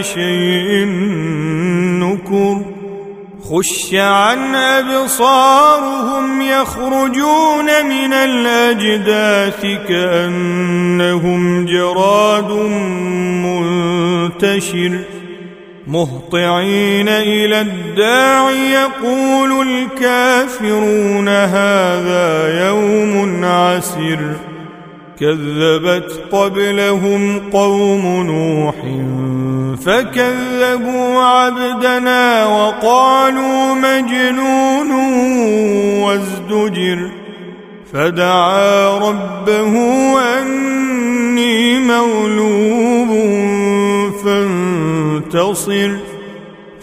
شيء نكر خش عن أبصارهم يخرجون من الأجداث كأنهم جراد منتشر مهطعين إلى الداع يقول الكافرون هذا يوم عسر كذبت قبلهم قوم نوح فكذبوا عبدنا وقالوا مجنون وازدجر فدعا ربه أني مغلوب فانتصر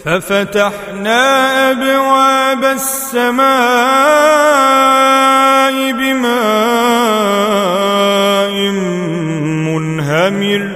ففتحنا أبواب السماء بماء منهمر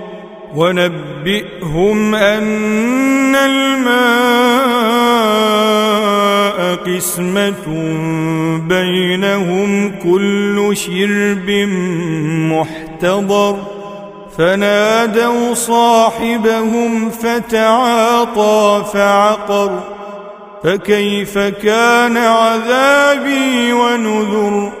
ونبئهم أن الماء قسمة بينهم كل شرب محتضر. فنادوا صاحبهم فتعاطى فعقر. فكيف كان عذابي ونذر؟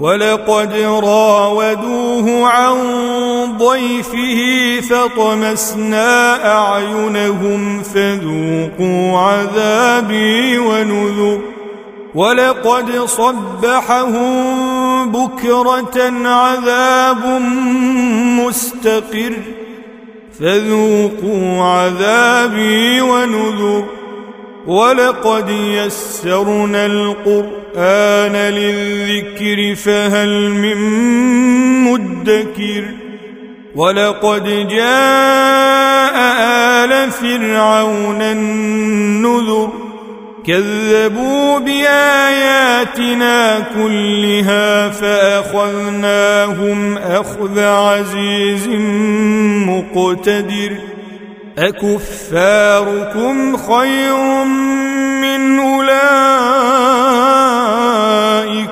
ولقد راودوه عن ضيفه فطمسنا أعينهم فذوقوا عذابي ونذر. ولقد صبحهم بكرة عذاب مستقر. فذوقوا عذابي ونذر. ولقد يسرنا القرآن للذكر فهل من مدكر ولقد جاء آل فرعون النذر كذبوا بآياتنا كلها فأخذناهم أخذ عزيز مقتدر أكفاركم خير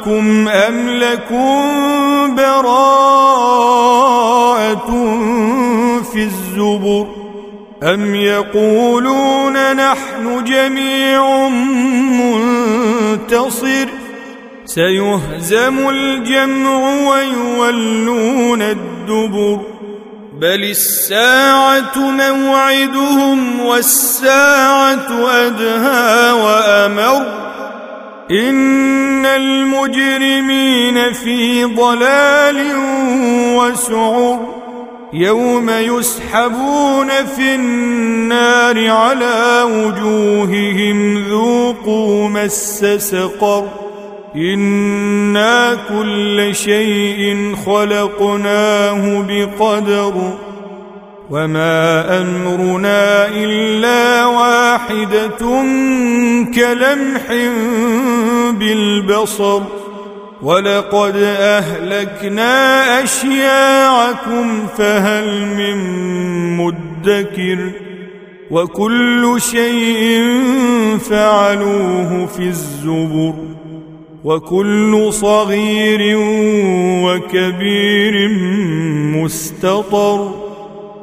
أولئكم أم لكم براءة في الزبر أم يقولون نحن جميع منتصر سيهزم الجمع ويولون الدبر بل الساعة موعدهم والساعة أدهى وأمر إن المجرمين في ضلال وسعر يوم يسحبون في النار على وجوههم ذوقوا مس سقر إنا كل شيء خلقناه بقدر وما أمرنا إلا واحدة كلمح بالبصر ولقد أهلكنا أشياعكم فهل من مدكر وكل شيء فعلوه في الزبر وكل صغير وكبير مستطر